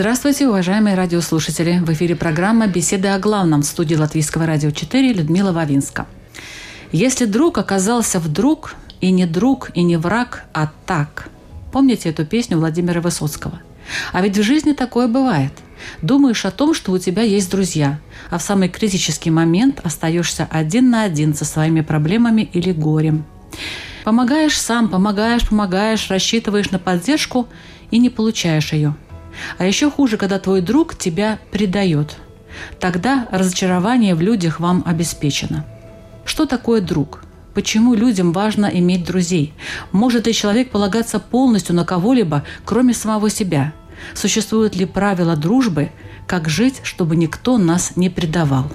Здравствуйте, уважаемые радиослушатели! В эфире программа «Беседы о главном» в студии Латвийского радио 4 Людмила Вавинска. Если друг оказался вдруг, и не друг, и не враг, а так. Помните эту песню Владимира Высоцкого? А ведь в жизни такое бывает. Думаешь о том, что у тебя есть друзья, а в самый критический момент остаешься один на один со своими проблемами или горем. Помогаешь сам, помогаешь, помогаешь, рассчитываешь на поддержку и не получаешь ее. А еще хуже, когда твой друг тебя предает. Тогда разочарование в людях вам обеспечено. Что такое друг? Почему людям важно иметь друзей? Может ли человек полагаться полностью на кого-либо, кроме самого себя? Существуют ли правила дружбы? Как жить, чтобы никто нас не предавал?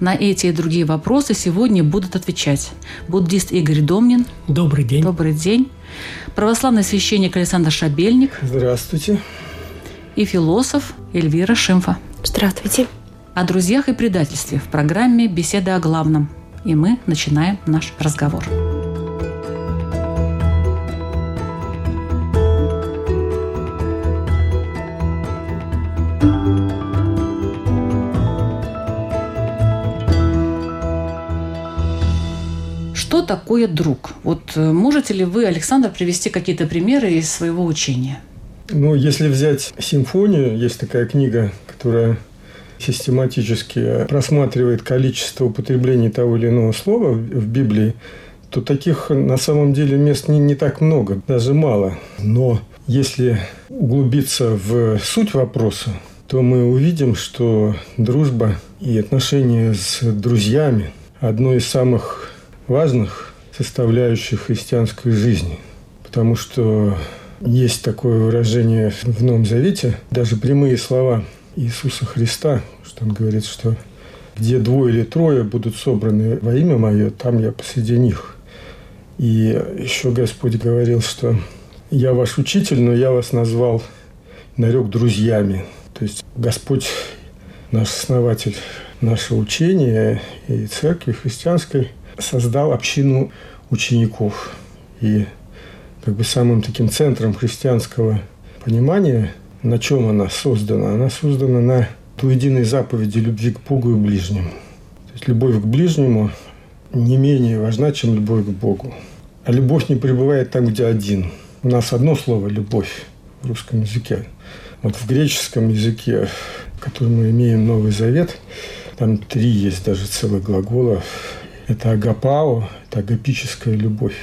На эти и другие вопросы сегодня будут отвечать буддист Игорь Домнин. Добрый день. Добрый день. Православный священник Александр Шабельник Здравствуйте. И философ Эльвира Шимфа. Здравствуйте. О друзьях и предательстве в программе «Беседы о главном». И мы начинаем наш разговор. Что такое друг? Вот э, можете ли вы, Александр, привести какие-то примеры из своего учения? Ну, если взять симфонию, есть такая книга, которая систематически просматривает количество употреблений того или иного слова в Библии, то таких на самом деле мест не, не так много, даже мало. Но если углубиться в суть вопроса, то мы увидим, что дружба и отношения с друзьями – одно из самых важных составляющих христианской жизни. Потому что есть такое выражение в Новом Завете, даже прямые слова Иисуса Христа, что Он говорит, что где двое или трое будут собраны во имя Мое, там я посреди них. И еще Господь говорил, что я ваш учитель, но я вас назвал, нарек друзьями. То есть Господь, наш основатель нашего учения и церкви христианской, создал общину учеников. И как бы самым таким центром христианского понимания, на чем она создана? Она создана на двуединой заповеди любви к Богу и ближнему. То есть любовь к ближнему не менее важна, чем любовь к Богу. А любовь не пребывает там, где один. У нас одно слово – любовь в русском языке. Вот в греческом языке, в котором мы имеем Новый Завет, там три есть даже целых глагола. Это агапао, это агапическая любовь.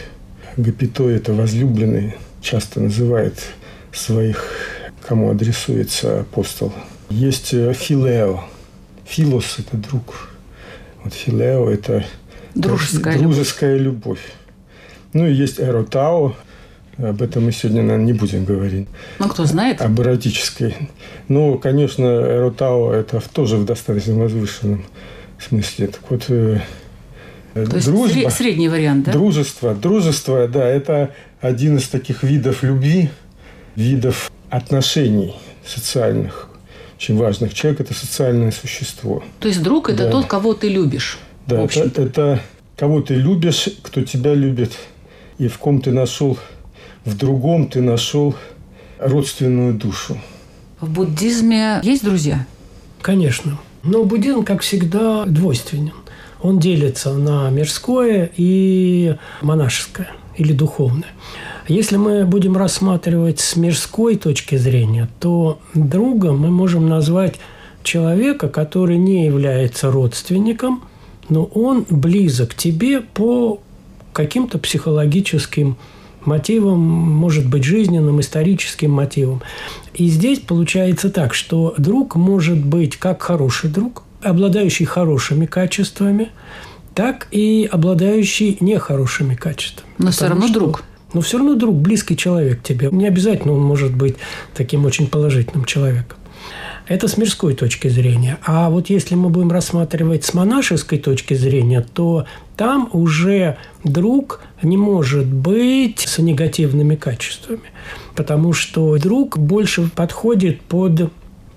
Агапито – это возлюбленный, часто называет своих, кому адресуется апостол. Есть э, филео. Филос – это друг. Вот филео – это Дружеская дружеская любовь. Ну и есть эротао. Об этом мы сегодня, наверное, не будем говорить. Ну, кто знает? Об эротической. Ну, конечно, эротао – это тоже в достаточно возвышенном смысле. Так вот, э, То есть дружба, сре- средний вариант, да? дружество, дружество, да, это один из таких видов любви, видов отношений социальных, очень важных. Человек – это социальное существо. То есть друг – это Да. тот, кого ты любишь. Да, это, это кого ты любишь, кто тебя любит, и в ком ты нашел, в другом ты нашел родственную душу. В буддизме есть друзья? Конечно. Но буддизм, как всегда, двойственен. Он делится на мирское и монашеское или духовное. Если мы будем рассматривать с мирской точки зрения, то другом мы можем назвать человека, который не является родственником, но он близок тебе по каким-то психологическим мотивам, может быть, жизненным, историческим мотивам. И здесь получается так, что друг может быть как хороший друг, обладающий хорошими качествами, так и обладающий нехорошими качествами. Но все равно что- друг. Но все равно друг, близкий человек тебе. Не обязательно он может быть таким очень положительным человеком. Это с мирской точки зрения. А вот если мы будем рассматривать с монашеской точки зрения, то там уже друг не может быть с негативными качествами. Потому что друг больше подходит под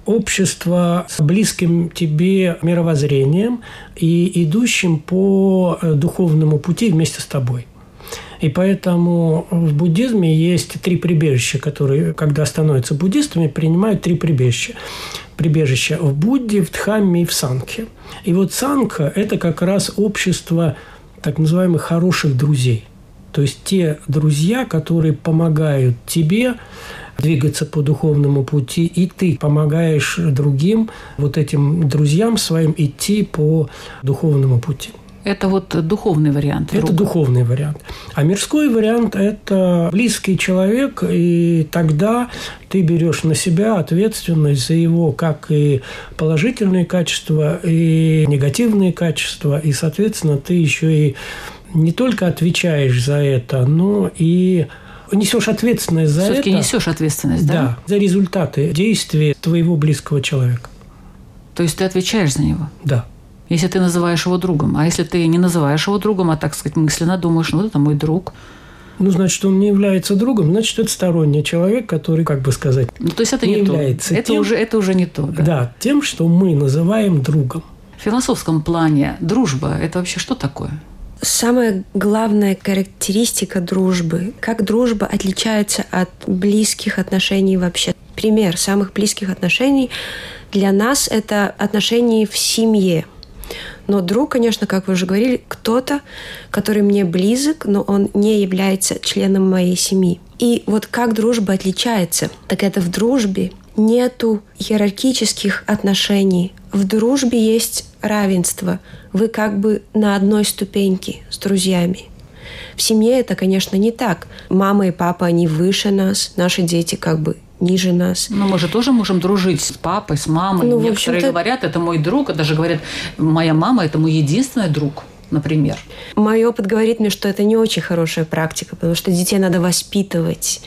общество с близким тебе мировоззрением и идущим по э, духовному пути вместе с тобой. И поэтому в буддизме есть три прибежища, которые, когда становятся буддистами, принимают три прибежища. Прибежища в Будде, в Дхамме и в Сангхе. И вот Сангха – это как раз общество так называемых хороших друзей. То есть те друзья, которые помогают тебе двигаться по духовному пути, и ты помогаешь другим, вот этим друзьям своим идти по духовному пути. Это вот духовный вариант. Это духовный вариант. А мирской вариант – это близкий человек, и тогда ты берешь на себя ответственность за его как и положительные качества, и негативные качества, и, соответственно, ты еще и не только отвечаешь за это, но и несешь ответственность за Все-таки это. несешь ответственность, да? Да, за результаты действий твоего близкого человека. То есть ты отвечаешь за него? Да. Если ты называешь его другом. А если ты не называешь его другом, а так сказать мысленно думаешь, ну это мой друг. Ну, значит, он не является другом, значит, это сторонний человек, который, как бы сказать, Ну, то есть это не не, является то. Это тем- уже, это уже не то. Да. да, тем, что мы называем другом. В философском плане дружба – это вообще что такое? Самая главная характеристика дружбы. Как дружба отличается от близких отношений вообще. Пример самых близких отношений для нас – это отношения в семье. Но друг, конечно, как вы уже говорили, кто-то, который мне близок, но он не является членом моей семьи. И вот как дружба отличается? Так это в дружбе нету иерархических отношений. В дружбе есть равенство. Вы как бы на одной ступеньке с друзьями. В семье это, конечно, не так. Мама и папа, они выше нас, наши дети как бы ниже нас. Ну, мы же тоже можем дружить с папой, с мамой. Ну, Некоторые говорят, это мой друг, а даже говорят, моя мама – это мой единственный друг, например. Мой опыт говорит мне, что это не очень хорошая практика, потому что детей надо воспитывать.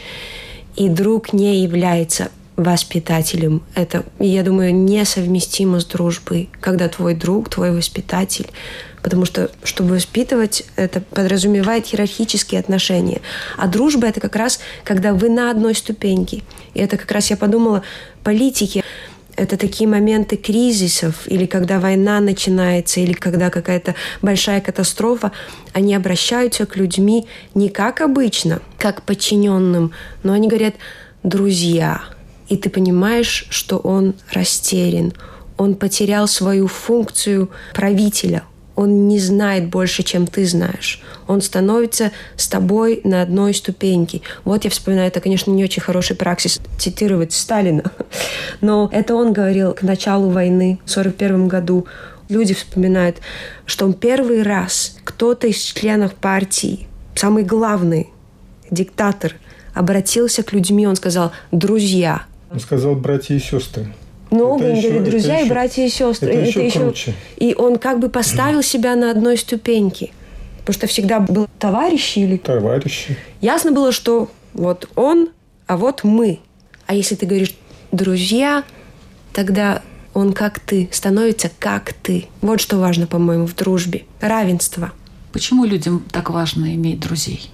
И друг не является воспитателем. Это, я думаю, несовместимо с дружбой, когда твой друг, твой воспитатель. Потому что, чтобы воспитывать, это подразумевает иерархические отношения. А дружба – это как раз, когда вы на одной ступеньке. И это как раз, я подумала, политики это такие моменты кризисов, или когда война начинается, или когда какая-то большая катастрофа, они обращаются к людьми не как обычно, как подчиненным, но они говорят «друзья». И ты понимаешь, что он растерян, он потерял свою функцию правителя, он не знает больше, чем ты знаешь. Он становится с тобой на одной ступеньке. Вот я вспоминаю, это, конечно, не очень хороший праксис цитировать Сталина, но это он говорил к началу войны в 1941 году. Люди вспоминают, что он первый раз кто-то из членов партии, самый главный диктатор, обратился к людьми, он сказал «друзья». Он сказал братья и сестры. Ну, Это он еще- говорит, это друзья и еще- братья и сестры. это И еще круче. И он как бы поставил себя на одной ступеньке. Потому что всегда был товарищи или... Товарищи. Ясно было, что вот он, а вот мы. А если ты говоришь «друзья», тогда он как ты, становится как ты. Вот что важно, по-моему, в дружбе. Равенство. Почему людям так важно иметь друзей?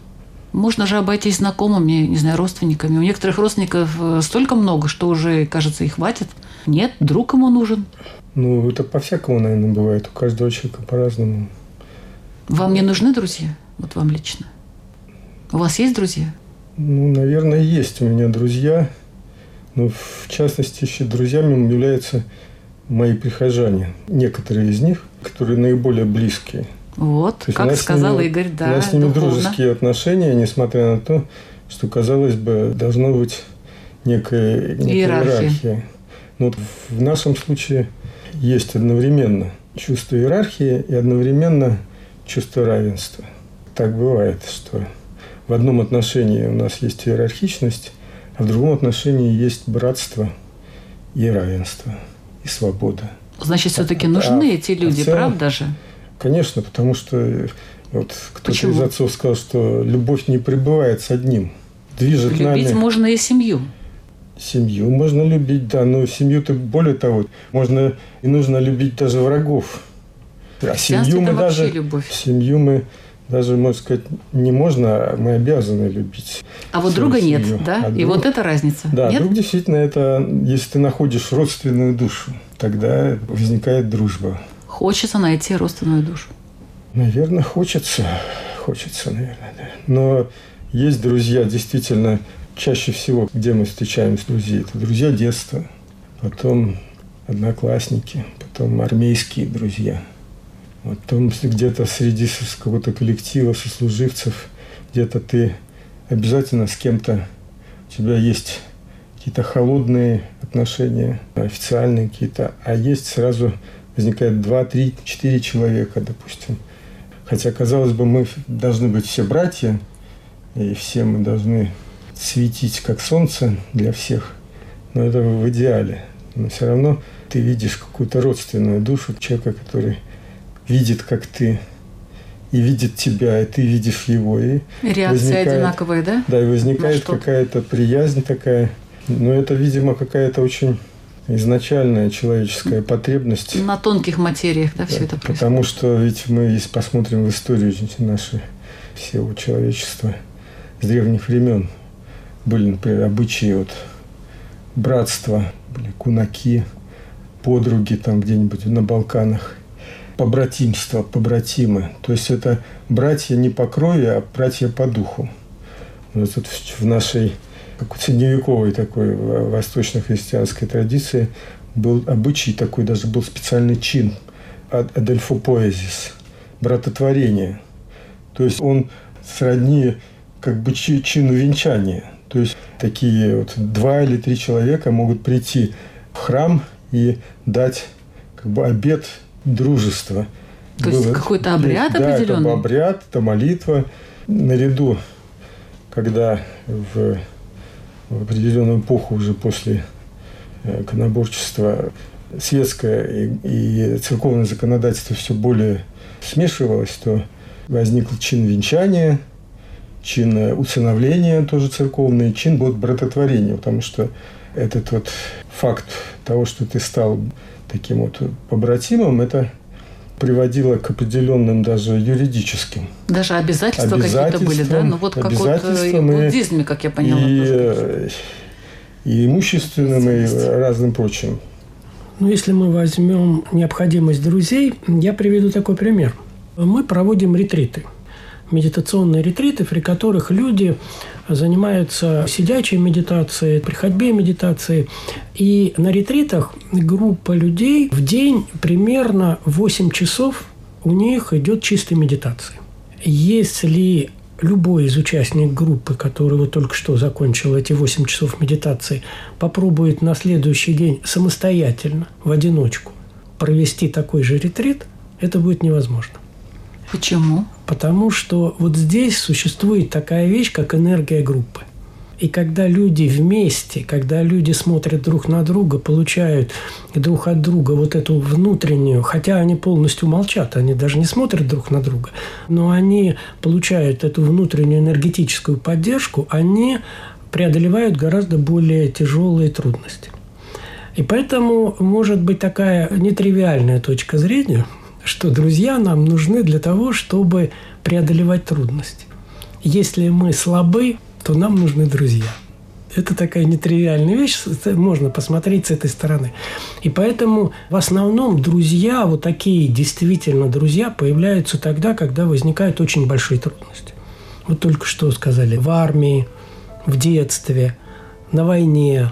Можно же обойтись знакомыми, не знаю, родственниками. У некоторых родственников э, столько много, что уже, кажется, и хватит. Нет, друг ему нужен. Ну, это по-всякому, наверное, бывает. У каждого человека по-разному. Вам не нужны друзья? Вот вам лично. У вас есть друзья? Ну, наверное, есть у меня друзья. Но, в частности, еще друзьями являются мои прихожане. Некоторые из них, которые наиболее близкие. Вот, То у как сказал ними- Игорь, У да, нас с ними духовно. дружеские отношения, несмотря на то, что, казалось бы, должно быть некая, некая Иерархия. иерархия. Но вот в нашем случае есть одновременно чувство иерархии и одновременно чувство равенства. Так бывает, что в одном отношении у нас есть иерархичность, а в другом отношении есть братство и равенство, и свобода. Значит, все-таки А- нужны а эти люди, в целом- правда же? Конечно, потому что Вот кто-то из отцов сказал, что любовь не пребывает с одним. Движет Любить нами можно и семью. семью. Можно любить, да, но семью-то более того, можно и нужно любить даже врагов. А семью мы даже, любовь. семью мы даже, можно сказать, не можно, а мы обязаны любить. А вот друга нет, семью. да? А И друг- вот это разница. Да, нет? друг действительно это, если ты находишь родственную душу, тогда возникает дружба. Хочется найти родственную душу. Наверное, хочется. Хочется, наверное, да. Но есть друзья, действительно, чаще всего, где мы встречаем с друзей, это друзья детства, потом одноклассники, потом армейские друзья, потом где-то среди какого-то коллектива сослуживцев, где-то ты обязательно с кем-то, у тебя есть какие-то холодные отношения, официальные какие-то, а есть сразу возникает два, три, четыре человека, допустим. Хотя, казалось бы, мы должны быть все братья, и все мы должны светить как солнце для всех, но это в идеале. Но все равно ты видишь какую-то родственную душу человека, который видит, как ты, и видит тебя, и ты видишь его, и И Реакции одинаковые, да? да, и возникает какая-то приязнь такая. Но это, видимо, какая-то очень изначальная человеческая потребность. На тонких материях, да, все Да, это происходит. Потому что ведь мы, если посмотрим в историю нашей всего человечества с древних времен, были, например, обычаи вот братства, были кунаки, подруги там где-нибудь на Балканах, побратимство, побратимы. То есть это братья не по крови, а братья по духу. Вот в нашей средневековой такой в- восточно-христианской традиции был обычай такой, даже был специальный чин адельфопоэзис, братотворение. То есть он сродни как бы чи- чину венчания. То есть такие вот два или три человека могут прийти в храм и дать как бы обет дружества. То есть какой-то обряд да, это определенный? обряд, это молитва. Наряду, когда в, в определенную эпоху уже после э, иконоборчества светское и, и церковное законодательство все более смешивалось, то возник чин венчания, чин э, усыновления тоже церковный, чин вот братотворения, потому что этот вот факт того, что ты стал таким вот побратимом, это приводило к определенным даже юридическим Даже обязательства какие-то были, да? Ну вот как вот э, и обязательствам в и- буддизме, как я поняла. и, тоже. э, и имущественным, и разным прочим. Ну, если мы возьмем необходимость друзей, я приведу такой пример. Мы проводим ретриты, медитационные ретриты, при которых люди занимаются сидячей медитацией, при ходьбе медитацией. И на ретритах группа людей в день примерно 8 часов у них идет чистой медитации. Если любой из участников группы, который вот только что закончил эти 8 часов медитации, попробует на следующий день самостоятельно, в одиночку, провести такой же ретрит, это будет невозможно. Почему? Потому что вот здесь существует такая вещь, как энергия группы. И когда люди вместе, когда люди смотрят друг на друга, получают друг от друга вот эту внутреннюю, хотя они полностью молчат, они даже не смотрят друг на друга, но они получают эту внутреннюю энергетическую поддержку, они преодолевают гораздо более тяжелые трудности. И поэтому может быть такая нетривиальная точка зрения, что друзья нам нужны для того, чтобы преодолевать трудности. Если мы слабы, то нам нужны друзья. Это такая нетривиальная вещь, можно посмотреть с этой стороны. И поэтому в основном друзья, вот такие действительно друзья, появляются тогда, когда возникают очень большие трудности. Вот только что сказали, в армии, в детстве, на войне,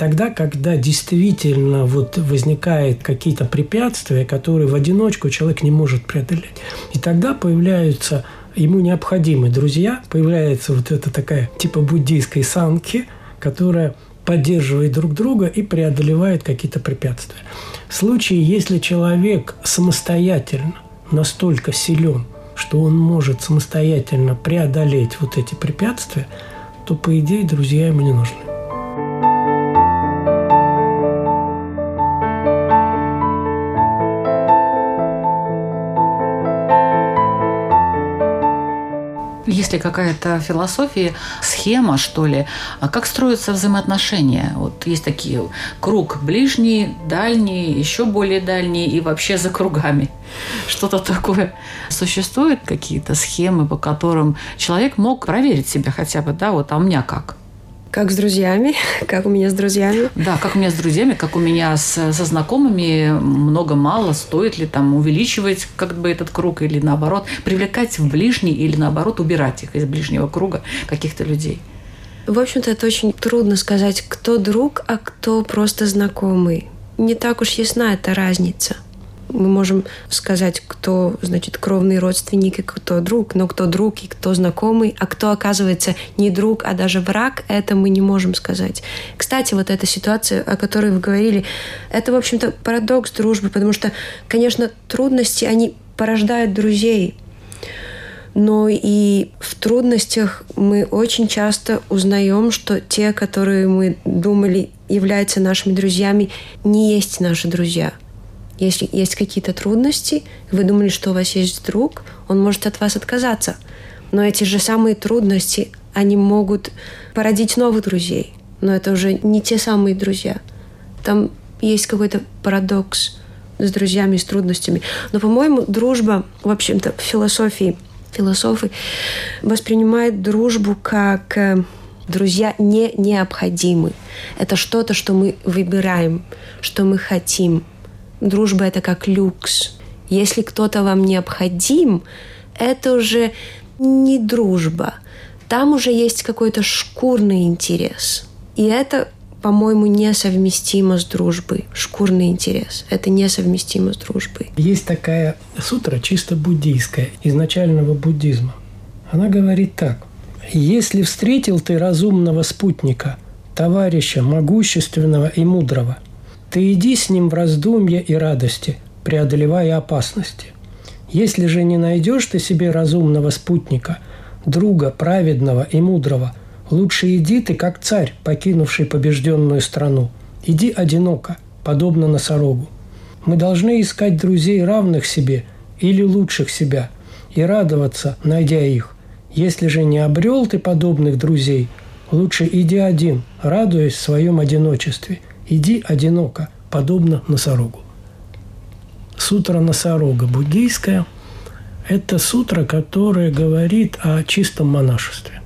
тогда, когда действительно вот возникают какие-то препятствия, которые в одиночку человек не может преодолеть. И тогда появляются ему необходимые друзья, появляется вот эта такая типа буддийской санки, которая поддерживает друг друга и преодолевает какие-то препятствия. В случае, если человек самостоятельно настолько силен, что он может самостоятельно преодолеть вот эти препятствия, то, по идее, друзья ему не нужны. Есть ли какая-то философия, схема, что ли? А как строятся взаимоотношения? Вот есть такие круг ближний, дальний, еще более дальний и вообще за кругами. Что-то такое. Существуют какие-то схемы, по которым человек мог проверить себя хотя бы, да, вот, а у меня как? Как с друзьями, как у меня с друзьями. Да, как у меня с друзьями, как у меня с, со знакомыми, много-мало, стоит ли там увеличивать как бы этот круг или наоборот, привлекать в ближний или наоборот убирать их из ближнего круга каких-то людей. В общем-то, это очень трудно сказать, кто друг, а кто просто знакомый. Не так уж ясна эта разница – мы можем сказать, кто, значит, кровный родственник и кто друг, но кто друг и кто знакомый, а кто, оказывается, не друг, а даже враг, это мы не можем сказать. Кстати, вот эта ситуация, о которой вы говорили, это, в общем-то, парадокс дружбы, потому что, конечно, трудности, они порождают друзей, но и в трудностях мы очень часто узнаем, что те, которые мы думали являются нашими друзьями, не есть наши друзья – если есть какие-то трудности, вы думали, что у вас есть друг, он может от вас отказаться. Но эти же самые трудности, они могут породить новых друзей. Но это уже не те самые друзья. Там есть какой-то парадокс с друзьями, с трудностями. Но, по-моему, дружба, в общем-то, в философии, философы воспринимают дружбу как э, друзья не необходимы. Это что-то, что мы выбираем, что мы хотим – дружба это как люкс. Если кто-то вам необходим, это уже не дружба. Там уже есть какой-то шкурный интерес. И это, по-моему, несовместимо с дружбой. Шкурный интерес. Это несовместимо с дружбой. Есть такая сутра чисто буддийская, изначального буддизма. Она говорит так. Если встретил ты разумного спутника, товарища могущественного и мудрого – ты иди с ним в раздумье и радости, преодолевая опасности. Если же не найдешь ты себе разумного спутника, друга праведного и мудрого, лучше иди ты, как царь, покинувший побежденную страну. Иди одиноко, подобно носорогу. Мы должны искать друзей, равных себе или лучших себя, и радоваться, найдя их. Если же не обрел ты подобных друзей, лучше иди один, радуясь в своем одиночестве – Иди одиноко, подобно носорогу. Сутра носорога буддийская – это сутра, которая говорит о чистом монашестве.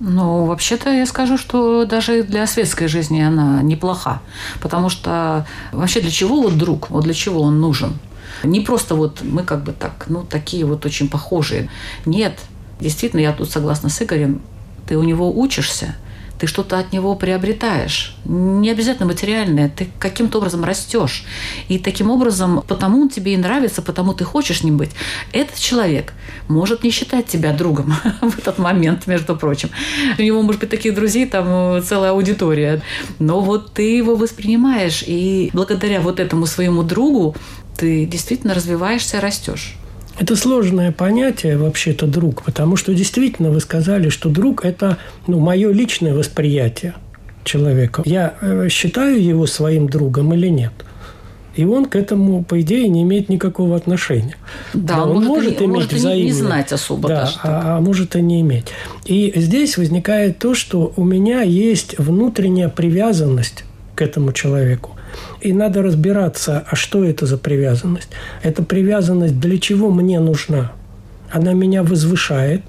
Ну, вообще-то я скажу, что даже для светской жизни она неплоха. Потому что вообще для чего вот друг? Вот для чего он нужен? Не просто вот мы как бы так, ну, такие вот очень похожие. Нет, действительно, я тут согласна с Игорем, ты у него учишься – ты что-то от него приобретаешь. Не обязательно материальное, ты каким-то образом растешь. И таким образом, потому он тебе и нравится, потому ты хочешь ним быть. Этот человек может не считать тебя другом в этот момент, между прочим. У него, может быть, таких друзей там целая аудитория. Но вот ты его воспринимаешь, и благодаря вот этому своему другу ты действительно развиваешься, растешь. Это сложное понятие вообще-то друг, потому что действительно вы сказали, что друг – это ну, мое личное восприятие человека. Я э, считаю его своим другом или нет. И он к этому, по идее, не имеет никакого отношения. Да, да он, он может, может иметь может взаимное. не знать особо да, даже. А, а может и не иметь. И здесь возникает то, что у меня есть внутренняя привязанность к этому человеку. И надо разбираться, а что это за привязанность. Эта привязанность для чего мне нужна? Она меня возвышает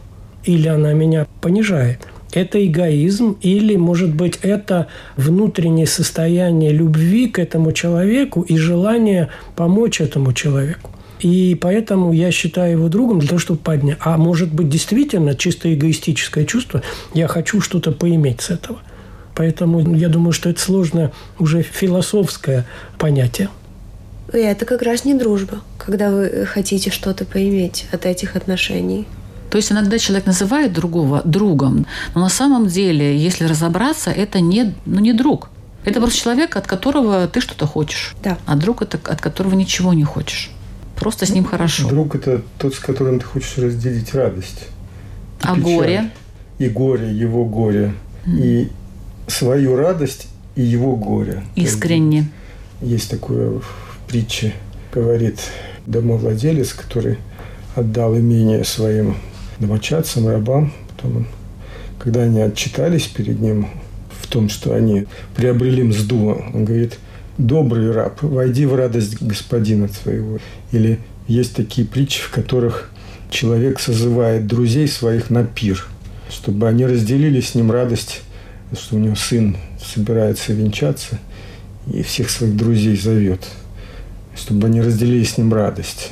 или она меня понижает? Это эгоизм или, может быть, это внутреннее состояние любви к этому человеку и желание помочь этому человеку. И поэтому я считаю его другом для того, чтобы поднять. А может быть, действительно, чисто эгоистическое чувство, я хочу что-то поиметь с этого – Поэтому я думаю, что это сложное уже философское понятие. И это как раз не дружба, когда вы хотите что-то поиметь от этих отношений. То есть иногда человек называет другого другом, но на самом деле, если разобраться, это не, ну, не друг. Это просто человек, от которого ты что-то хочешь. Да. А друг это от которого ничего не хочешь. Просто с ним хорошо. Друг это тот, с которым ты хочешь разделить радость. А печаль, горе? И горе, его горе. Mm. И свою радость и его горе. Искренне. Есть такое в притче, говорит домовладелец, который отдал имение своим домочадцам, рабам. Потом он, когда они отчитались перед ним в том, что они приобрели мзду, он говорит, добрый раб, войди в радость господина твоего. Или есть такие притчи, в которых человек созывает друзей своих на пир, чтобы они разделили с ним радость, что у него сын собирается венчаться, и всех своих друзей зовет, чтобы они разделили с ним радость.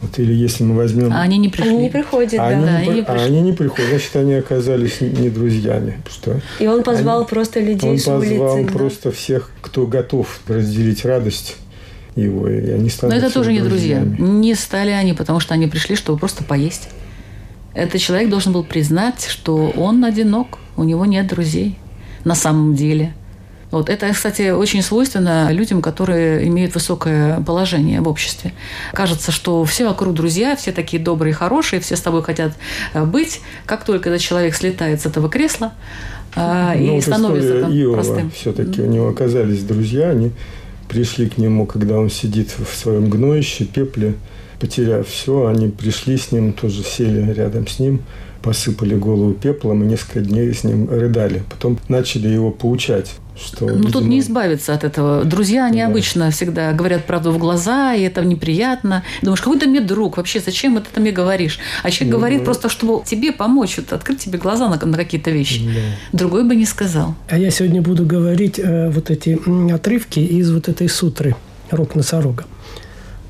Вот, или если мы возьмем... А они не пришли. Они не приходят, А да. они, Да, не, и не при- а они не приходят, значит, они оказались не друзьями. Что И он позвал Они- просто людей он с позвал улицы. да. просто всех, кто готов разделить радость его, и они Но становятся это тоже не друзья. друзьями. Не стали они, потому что они пришли, чтобы просто поесть. Этот человек должен был признать, что он одинок, у него нет друзей на самом деле. Вот. Это, кстати, очень свойственно людям, которые имеют высокое положение в обществе. Кажется, что все вокруг друзья, все такие добрые, хорошие, все с тобой хотят э, быть. Как только этот человек слетает с этого кресла а, Ну, и вот становится там Иова простым. все-таки у него оказались друзья, они пришли к нему, когда он сидит в своем гноище, пепле, потеряв все, они пришли с ним, тоже сели рядом с ним, посыпали голову пеплом и несколько дней с ним рыдали. Потом начали его поучать, что... Ну, тут видимо, не избавиться от этого. Друзья, они Да. обычно всегда говорят правду в глаза, и это неприятно. Думаешь, какой ты мне друг вообще, зачем это ты мне говоришь? А человек Ну, говорит да. просто, чтобы тебе помочь, вот, открыть тебе глаза на, на какие-то вещи. Другой бы не сказал. А я сегодня буду говорить э, вот эти отрывки из вот этой сутры «Рок носорога»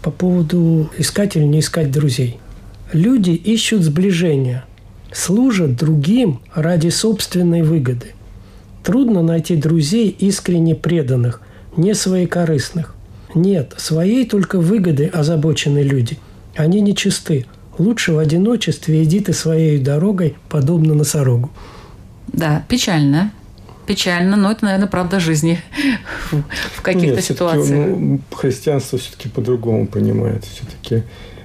по поводу искать или не искать друзей. Люди ищут сближения, служат другим ради собственной выгоды. Трудно найти друзей искренне преданных, не своекорыстных. Нет, своей только выгоды озабочены люди. Они нечисты. Лучше в одиночестве иди ты своей дорогой, подобно носорогу. Да, печально. Печально, но это, наверное, правда жизни в каких-то ситуациях. ну, христианство все-таки по-другому понимает. Все-таки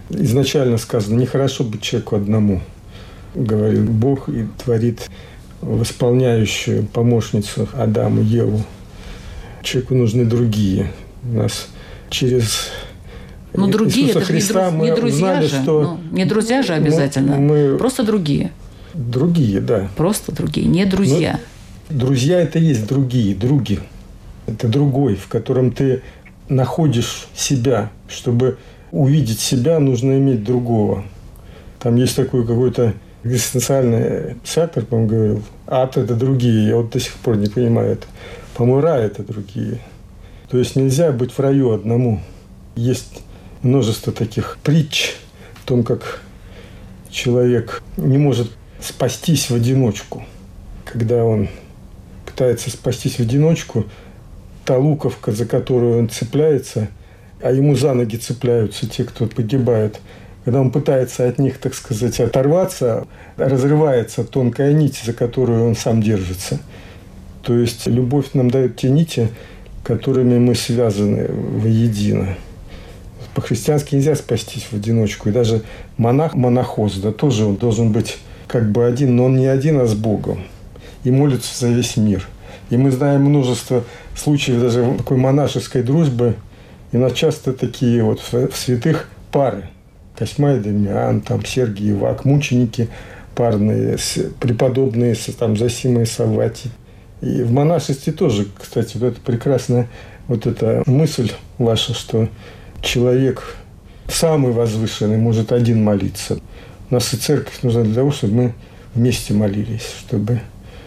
изначально сказано, нехорошо быть человеку одному. Говорит Бог и творит восполняющую помощницу Адаму, Еву. Человеку нужны другие. У нас через Ну, другие, Иисуса это же не, Христа друз- мы не друзья узнали, же. что Ну, не друзья же обязательно. мы- Просто другие. другие, да. Просто другие, не друзья. Друзья – это есть другие, други. Это другой, в котором ты находишь себя. Чтобы увидеть себя, нужно иметь другого. Там есть такой какой-то экзистенциальный Сартер, по-моему, говорил, ад – это другие. Я вот до сих пор не понимаю это. По-моему, это другие. То есть нельзя быть в раю одному. Есть множество таких притч о том, как человек не может спастись в одиночку. Когда он пытается спастись в одиночку, та луковка, за которую он цепляется, а ему за ноги цепляются те, кто погибает. Когда он пытается от них, так сказать, оторваться, разрывается тонкая нить, за которую он сам держится. То есть любовь нам дает те нити, которыми мы связаны воедино. По-христиански нельзя спастись в одиночку. И даже монах, монахоз, да, тоже он должен быть как бы один, но он не один, а с Богом. И молится за весь мир. И мы знаем множество случаев даже такой монашеской дружбы. И у часто такие вот в святых пары. Косьма и Дамиан, там Сергий Ивак, мученики парные, преподобные, там Зосима и Саввати. И в монашестве тоже, кстати, вот это прекрасная вот эта мысль ваша, что человек самый возвышенный может один молиться. У нас и церковь нужна для того, чтобы мы вместе молились, чтобы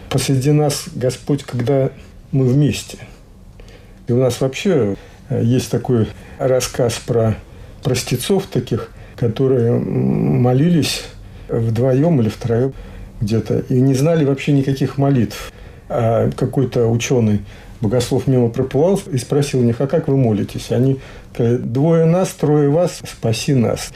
посреди нас Господь, когда мы вместе. И у нас вообще э, есть такой рассказ про простецов таких, которые молились вдвоем или втроем где-то и не знали вообще никаких молитв. А какой-то ученый богослов мимо проплывал и спросил у них, а как вы молитесь? Они сказали, двое нас, трое вас, спаси нас.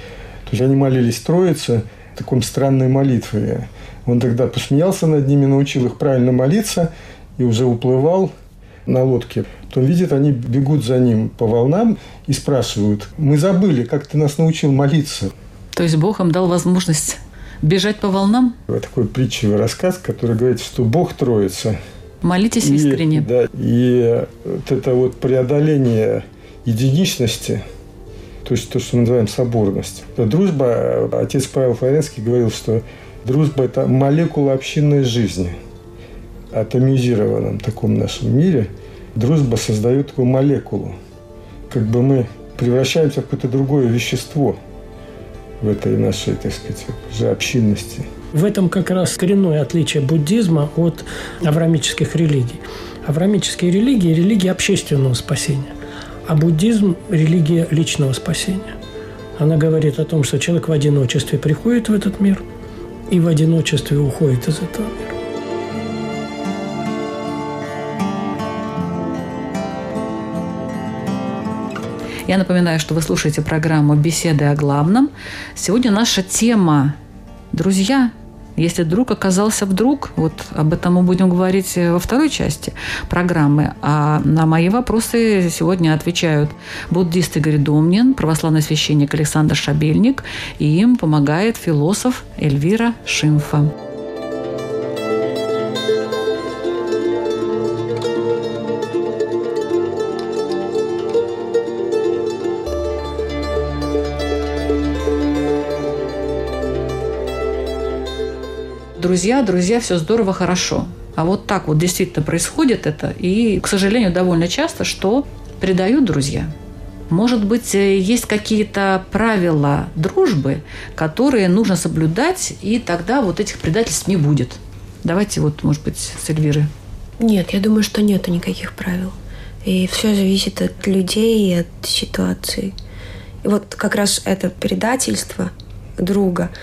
То есть они молились троице такой странной молитвой. Он тогда посмеялся над ними, научил их правильно молиться и уже уплывал на лодке. Потом видит, они бегут за ним по волнам и спрашивают, мы забыли, как ты нас научил молиться. То есть Бог им дал возможность бежать по волнам? Вот такой притчевый рассказ, который говорит, что Бог троица. Молитесь И, искренне. да, и вот это вот преодоление единичности, то то есть то, что мы называем соборность. Дружба, отец Павел Флоренский говорил, что дружба – это молекула общинной жизни. Атомизированном таком нашем мире дружба создает такую молекулу. Как бы мы превращаемся в какое-то другое вещество в этой нашей, так сказать, уже общинности. В этом как раз коренное отличие буддизма от аврамических религий. Аврамические религии – религии общественного спасения, а буддизм – религия личного спасения. Она говорит о том, что человек в одиночестве приходит в этот мир и в одиночестве уходит из этого мира. Я напоминаю, что вы слушаете программу «Беседы о главном». Сегодня наша тема «Друзья, если друг оказался вдруг, вот об этом мы будем говорить во второй части программы. А на мои вопросы сегодня отвечают буддист Игорь Домнин, православный священник Александр Шабельник, и им помогает философ Эльвира Шимфа. Друзья, друзья, все здорово, хорошо. А вот так вот действительно происходит это. И, к сожалению, довольно часто, что предают друзья. Может быть, э, есть какие-то правила дружбы, которые нужно соблюдать, и тогда вот этих предательств не будет. Давайте вот, может быть, с Эльвиры. Нет, я думаю, что нет никаких правил. И все зависит от людей и от ситуации. И вот как раз это предательство друга –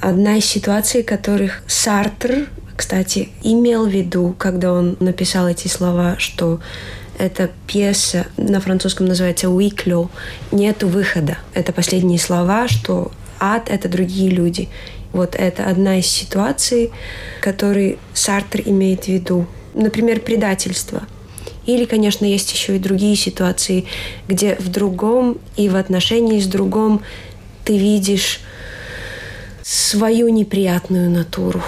одна из ситуаций, которых Сартр, кстати, имел в виду, когда он написал эти слова, что эта пьеса на французском называется «Уикло», «Нету выхода». Это последние слова, что ад — это другие люди. Вот это одна из ситуаций, которые Сартр имеет в виду. Например, предательство. Или, конечно, есть еще и другие ситуации, где в другом и в отношении с другом ты видишь свою неприятную натуру.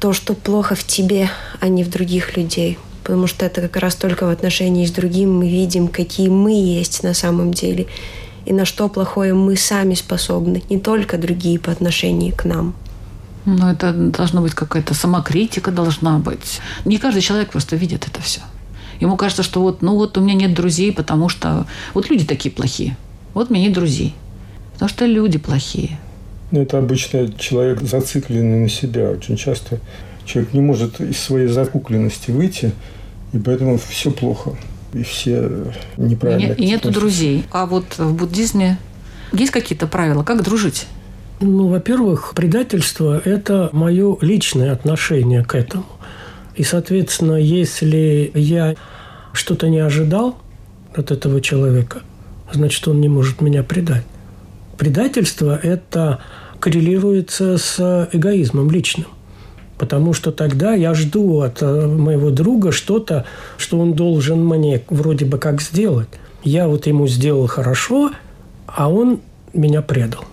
То, что плохо в тебе, а не в других людей. Потому что это как раз только в отношении с другим мы видим, какие мы есть на самом деле. И на что плохое мы сами способны, не только другие по отношению к нам. Ну, это должна быть какая-то самокритика должна быть. Не каждый человек просто видит это все. Ему кажется, что вот, ну вот у меня нет друзей, потому что вот люди такие плохие. Вот у меня нет друзей. Потому что люди плохие. Ну, это обычно человек зацикленный на себя. Очень часто человек не может из своей закукленности выйти, и поэтому все плохо. И все неправильно. И, нет друзей. А вот в буддизме есть какие-то правила, как дружить? Ну, во-первых, предательство – это мое личное отношение к этому. И, соответственно, если я что-то не ожидал от этого человека, значит, он не может меня предать. Предательство – это коррелируется с эгоизмом личным. Потому что тогда я жду от э, моего друга что-то, что он должен мне вроде бы как сделать. Я вот ему сделал хорошо, а он меня предал.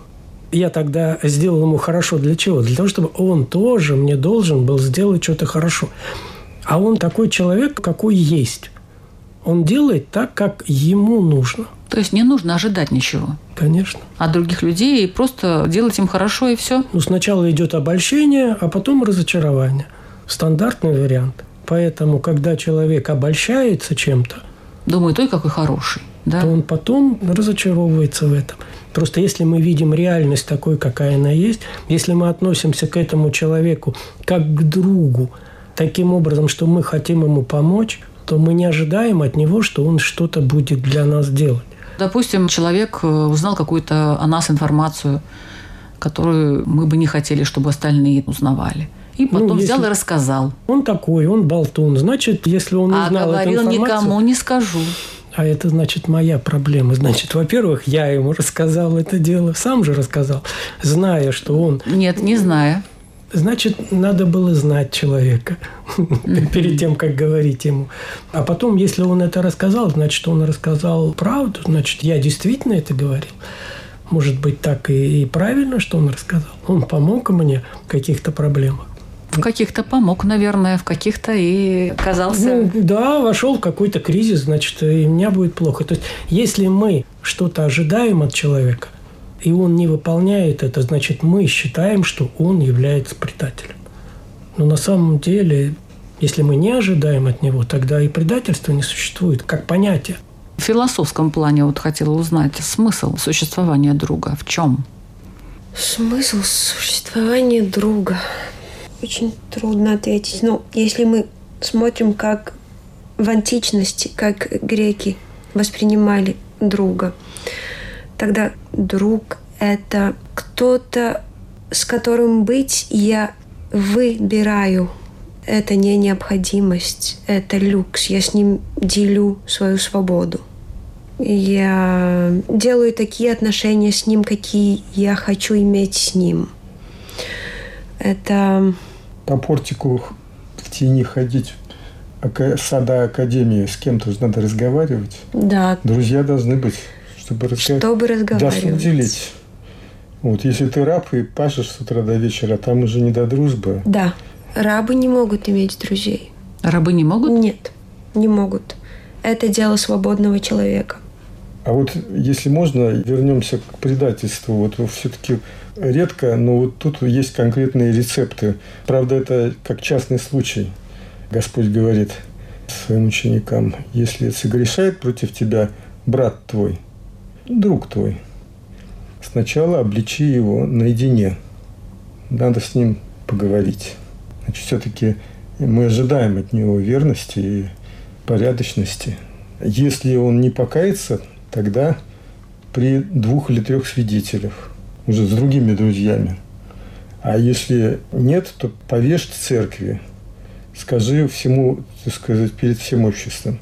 Я тогда сделал ему хорошо для чего? Для того, чтобы он тоже мне должен был сделать что-то хорошо. А он такой человек, какой есть. Он делает так, как ему нужно – то есть не нужно ожидать ничего. Конечно. От других людей и просто делать им хорошо и все. Ну, сначала идет обольщение, а потом разочарование. Стандартный вариант. Поэтому, когда человек обольщается чем-то, думаю, той какой хороший, да? то он потом разочаровывается в этом. Просто если мы видим реальность такой, какая она есть, если мы относимся к этому человеку как к другу, таким образом, что мы хотим ему помочь, то мы не ожидаем от него, что он что-то будет для нас делать. Допустим, человек э, узнал какую-то о нас информацию, которую мы бы не хотели, чтобы остальные узнавали. И ну, потом ну, взял и рассказал. Он такой, он болтун. Значит, если он а узнал а говорил, эту информацию... никому не скажу. А это значит моя проблема. Значит, во-первых, я ему рассказал это дело, сам же рассказал, зная, что он... Нет, не зная. Значит, надо было знать человека перед тем, как говорить ему. А потом, если он это рассказал, значит, он рассказал правду, значит, я действительно это говорил. Может быть, так и, и правильно, что он рассказал. Он помог мне в каких-то проблемах. В каких-то помог, наверное, в каких-то и оказался... Ну, да, вошел в какой-то кризис, значит, и у меня будет плохо. То есть, если мы что-то ожидаем от человека, и он не выполняет это, значит, мы считаем, что он является предателем. Но на самом деле, если мы не ожидаем от него, тогда и предательство не существует как понятие. В философском плане вот хотела узнать смысл существования друга. В чем? Смысл существования друга. Очень трудно ответить. Но если мы смотрим, как в античности, как греки воспринимали друга, тогда друг – это кто-то, с которым быть я выбираю. Это не необходимость, это люкс. Я с ним делю свою свободу. Я делаю такие отношения с ним, какие я хочу иметь с ним. Это... По портику в тени ходить сада Академии с кем-то же надо разговаривать. Да. Друзья должны быть, чтобы, разговаривать. чтобы разговаривать. Досуг делить. Вот, если ты раб и пашешь с утра до вечера, там уже не до дружбы. Да. Рабы не могут иметь друзей. Рабы не могут? Нет, не могут. Это дело свободного человека. А вот если можно, вернемся к предательству. Вот все-таки редко, но вот тут есть конкретные рецепты. Правда, это как частный случай. Господь говорит своим ученикам, если согрешает против тебя брат твой, друг твой, сначала обличи его наедине. Надо с ним поговорить. Значит, все-таки мы ожидаем от него верности и порядочности. Если он не покается, тогда при двух или трех свидетелях, уже с другими друзьями. А если нет, то повешьте церкви, скажи всему, так сказать, перед всем обществом.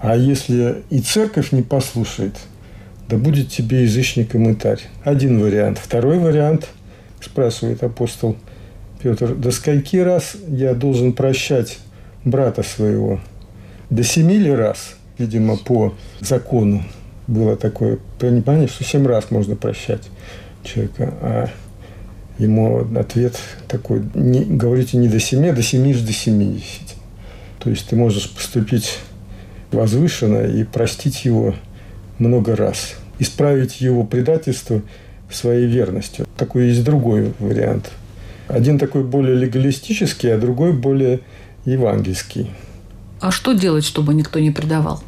А если и церковь не послушает, да будет тебе язычник и мытарь. Один вариант. Второй вариант, спрашивает апостол Петр, до скольки раз я должен прощать брата своего? До семи ли раз, видимо, по закону было такое понимание, что семь раз можно прощать человека, а ему ответ такой, не, говорите не до семи, а до семи до семидесяти. То есть ты можешь поступить возвышенно и простить его много раз. Исправить его предательство своей верностью. Такой есть другой вариант. Один такой более легалистический, а другой более евангельский. А что делать, чтобы никто не предавал?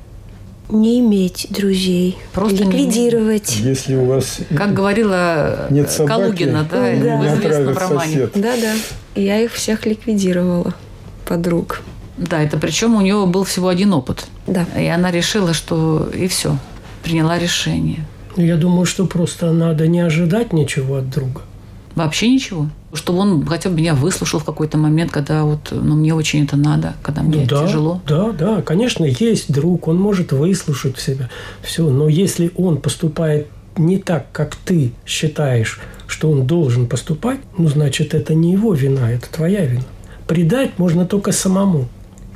не иметь друзей, Просто ликвидировать. Если у вас как говорила нет собаки, Калугина, да, да. в известном романе. Да, да. Я их всех ликвидировала, подруг. Да, это причем у нее был всего один опыт. Да. И она решила, что и все, приняла решение. Я думаю, что просто надо не ожидать ничего от друга. Вообще ничего? Чтобы он хотя бы меня выслушал в какой-то момент, когда вот, ну, мне очень это надо, когда мне ну, да, тяжело. Да, да, конечно, есть друг, он может выслушать себя, все. Но если он поступает не так, как ты считаешь, что он должен поступать, ну, значит, это не его вина, это твоя вина. Предать можно только самому.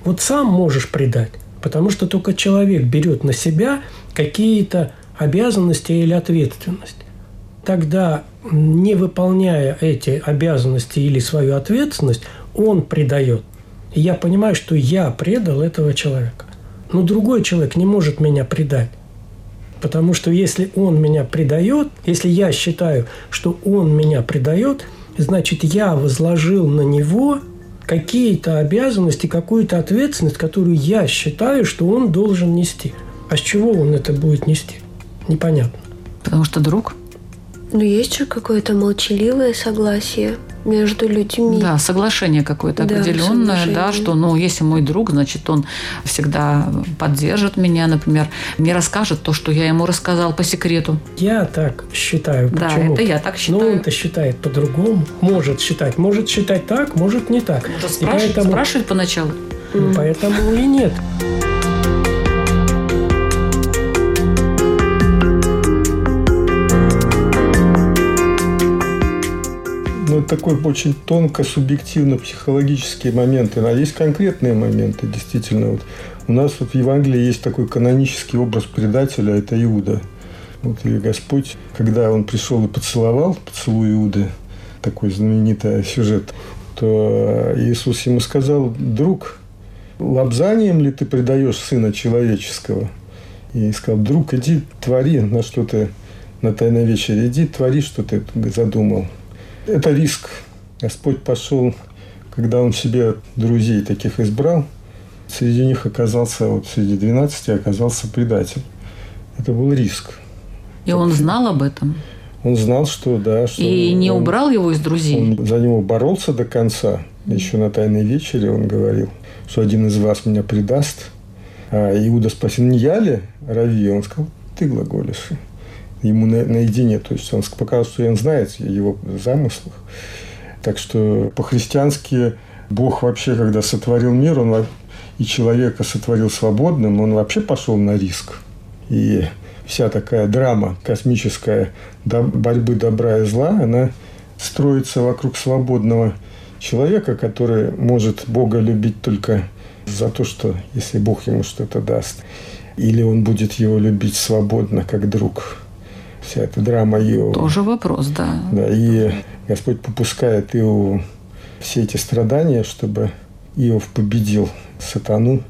Вот сам можешь предать, потому что только человек берет на себя какие-то обязанности или ответственность. Тогда не выполняя эти обязанности или свою ответственность, он предает. И я понимаю, что я предал этого человека. Но другой человек не может меня предать. Потому что если он меня предает, если я считаю, что он меня предает, значит, я возложил на него какие-то обязанности, какую-то ответственность, которую я считаю, что он должен нести. А с чего он это будет нести? Непонятно. Потому что друг – но есть же какое-то молчаливое согласие между людьми. Да, соглашение какое-то да, определенное, да, что, ну, если мой друг, значит, он всегда поддержит меня, например, не расскажет то, что я ему рассказал по секрету. Я так считаю. Да, это я так считаю. Но он-то считает по-другому. Может считать. Может считать так, может не так. Может спрашивать, поэтому... спрашивать поначалу. Поэтому и нет. Такой очень тонко, субъективно психологические моменты. А есть конкретные моменты, действительно. Вот у нас вот в Евангелии есть такой канонический образ предателя, это Иуда. Вот и Господь, когда он пришел и поцеловал, поцелуй Иуды, такой знаменитый сюжет, то Иисус ему сказал, друг, лобзанием ли ты предаешь Сына Человеческого? И сказал, друг, иди твори, на что ты на Тайной вечере, иди твори, что ты задумал. Это риск. Господь пошел, когда Он себе друзей таких избрал, среди них оказался, вот среди 12 оказался предатель. Это был риск. И он знал об этом? Он знал, что да. Что и не он, убрал его из друзей? Он за него боролся до конца. Еще на Тайной вечере он говорил, что один из вас меня предаст. А Иуда спросил, не я ли, Рави? Он сказал, ты глаголишь. Ему на, наедине. То есть он показал, что он знает его замыслах. Так что по-христиански Бог вообще, когда сотворил мир, он и человека сотворил свободным, он вообще пошел на риск. И вся такая драма космическая борьбы добра и зла, она строится вокруг свободного человека, который может Бога любить только за то, что если Бог ему что-то даст, или он будет его любить свободно, как друг. Вся эта драма Иова. Тоже вопрос, да. Да, и Господь попускает Иову все эти страдания, чтобы Иов победил сатану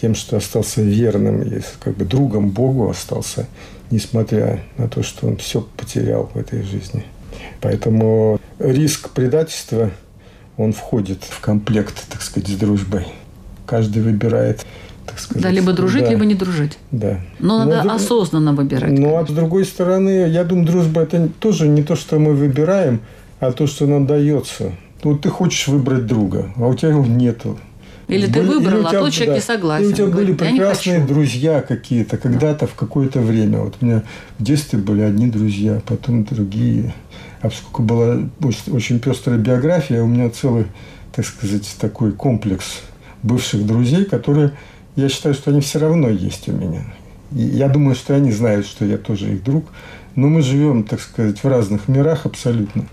тем, что остался верным и как бы другом Богу остался, несмотря на то, что он все потерял в этой жизни. Поэтому риск предательства, он входит в комплект, так сказать, с дружбой. Каждый выбирает так сказать. Да, либо дружить, да. либо не дружить. Да. Но, Но надо осознанно выбирать. Ну, а с другой стороны, я думаю, дружба – это тоже не то, что мы выбираем, а то, что нам дается. Вот ты хочешь выбрать друга, а у тебя его нету. Или ты выбрал, а тот человек да, не согласен. И у тебя были прекрасные друзья какие-то когда-то в какое-то время. Вот у меня в детстве были одни друзья, потом другие. А поскольку была очень пестрая биография, у меня целый, так сказать, такой комплекс бывших друзей, которые, я считаю, что они все равно есть у меня. И я думаю, что они знают, что я тоже их друг. Но мы живем, так сказать, в разных мирах абсолютно.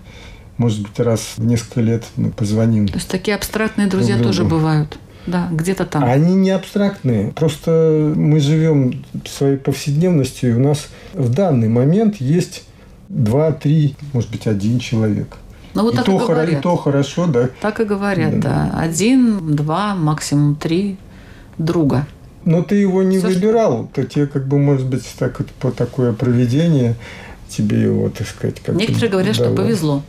Может быть, раз в несколько лет мы позвоним. То есть такие абстрактные друзья тоже бывают? Да, где-то там. Они не абстрактные. Просто мы живем своей повседневностью, и у нас в данный момент есть два, три, может быть, один человек. Ну, вот и, так то и, говорят. и то хорошо, да. Так и говорят, да. да. Один, два, максимум три друга. Но ты его не Все, выбирал, то тебе как бы, может быть, так вот по такое проведение тебе его, так сказать, как Некоторые говорят, что повезло.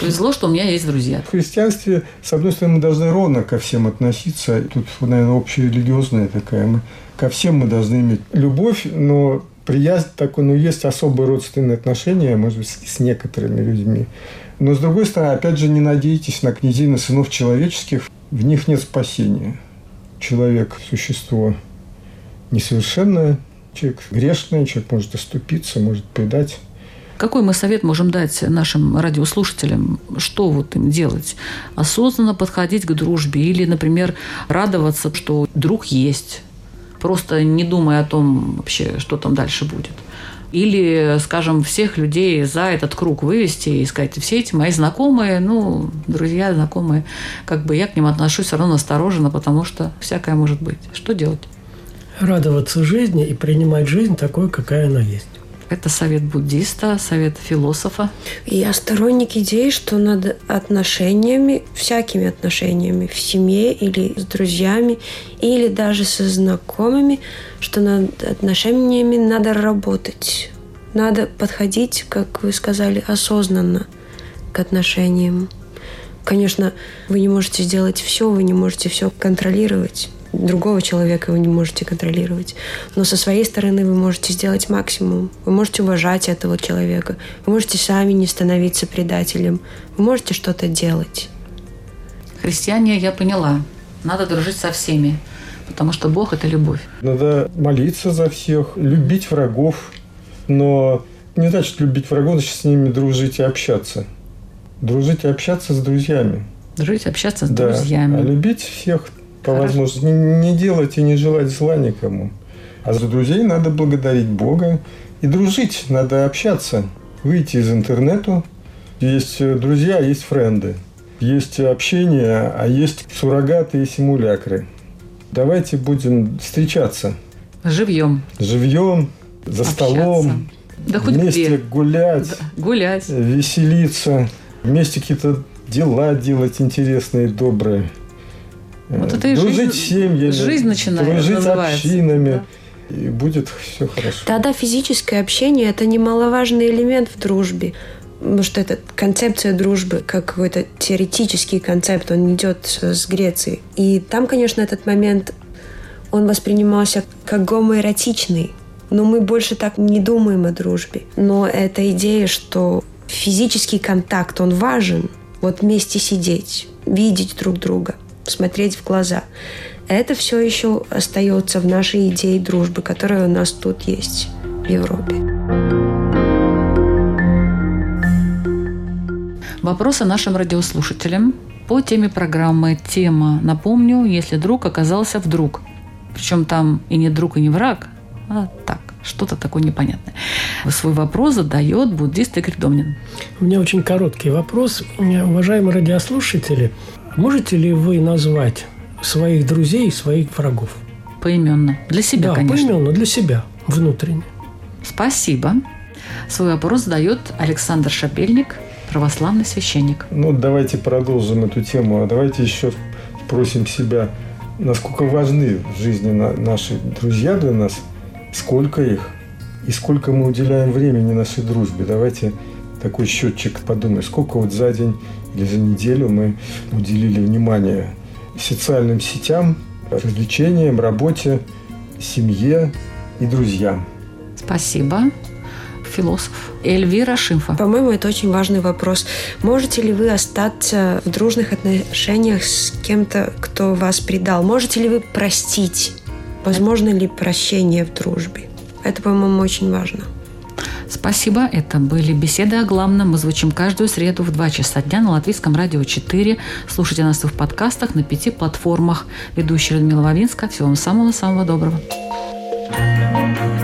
Повезло, что у меня есть друзья. В христианстве, с одной стороны, мы должны ровно ко всем относиться. Тут, наверное, общерелигиозная такая. Мы, ко всем мы должны иметь любовь, но приязнь такой, ну, есть особые родственные отношения, может быть, с некоторыми людьми. Но, с другой стороны, опять же, не надейтесь на князей, на сынов человеческих. В них нет спасения. Человек – существо несовершенное, человек грешный, человек может оступиться, может предать. Какой мы совет можем дать нашим радиослушателям? Что вот им делать? Осознанно подходить к дружбе или, например, радоваться, что друг есть, просто не думая о том вообще, что там дальше будет. Или, скажем, всех людей за этот круг вывести и сказать, все эти мои знакомые, ну, друзья, знакомые, как бы я к ним отношусь все равно настороженно, потому что всякое может быть. Что делать? Радоваться жизни и принимать жизнь такой, какая она есть. Это совет буддиста, совет философа. Я сторонник идеи, что над отношениями, всякими отношениями в семье или с друзьями, или даже со знакомыми, что над отношениями надо работать. Надо подходить, как вы сказали, осознанно к отношениям. Конечно, вы не можете сделать все, вы не можете все контролировать другого человека вы не можете контролировать. Но со своей стороны вы можете сделать максимум. Вы можете уважать этого человека. Вы можете сами не становиться предателем. Вы можете что-то делать. Христиане, я поняла. Надо дружить со всеми. Потому что Бог – это любовь. Надо молиться за всех, любить врагов. Но не значит любить врагов, значит с ними дружить и общаться. Дружить и общаться с друзьями. Дружить, общаться с да. друзьями. А любить всех по Хорошо. возможности. Не, не делать и не желать зла никому. А за друзей надо благодарить Бога и дружить, надо общаться. Выйти из интернета. Есть э, друзья, есть френды. Есть общение, а есть суррогаты и симулякры. Давайте будем встречаться. Живьем. Живьем, за Общаться. столом. Да хоть вместе где. гулять. Да, гулять. Веселиться. Вместе какие-то дела делать интересные, добрые. Вот это и дружить жизнь- семьями, жизнь начинает, дружить называется, общинами. И будет все хорошо. Тогда физическое общение – это немаловажный элемент в дружбе. Потому что эта концепция дружбы, как какой-то теоретический концепт, он идет с Греции. И там, конечно, этот момент, он воспринимался как гомоэротичный. Но мы больше так не думаем о дружбе. Но эта идея, что физический контакт, он важен. Вот вместе сидеть, видеть друг друга, смотреть в глаза. Это все еще остается в нашей идее дружбы, которая у нас тут есть в Европе. Вопросы нашим радиослушателям по теме программы «Тема». Напомню, если друг оказался вдруг. Причем там и не друг, и не враг, а так, что-то такое непонятное. Свой вопрос задает буддист Игорь Домнин. У меня очень короткий вопрос. Уважаемые радиослушатели, можете ли вы назвать своих друзей и своих врагов? Поименно. Для себя, да, конечно. поименно, для себя, внутренне. Спасибо. Свой вопрос задает Александр Шабельник, православный священник. Ну, давайте продолжим эту тему. А давайте еще спросим себя, насколько важны в жизни на- наши друзья для нас, сколько их, и сколько мы уделяем времени нашей дружбе. Давайте такой счетчик подумаем, сколько вот за день или за неделю мы уделили внимание социальным сетям, развлечениям, работе, семье и друзьям. Спасибо. Философ Эльвира Шимфа. По-моему, это очень важный вопрос. Можете ли вы остаться в дружных отношениях с кем-то, кто вас предал? Можете ли вы простить? Возможно ли прощение в дружбе? Это, по-моему, очень важно. Спасибо. Это были беседы о главном. Мы звучим каждую среду в 2 часа дня на Латвийском радио 4. Слушайте нас в подкастах на пяти платформах. Ведущая Людмила Вавинска. Всего вам самого-самого доброго. thank you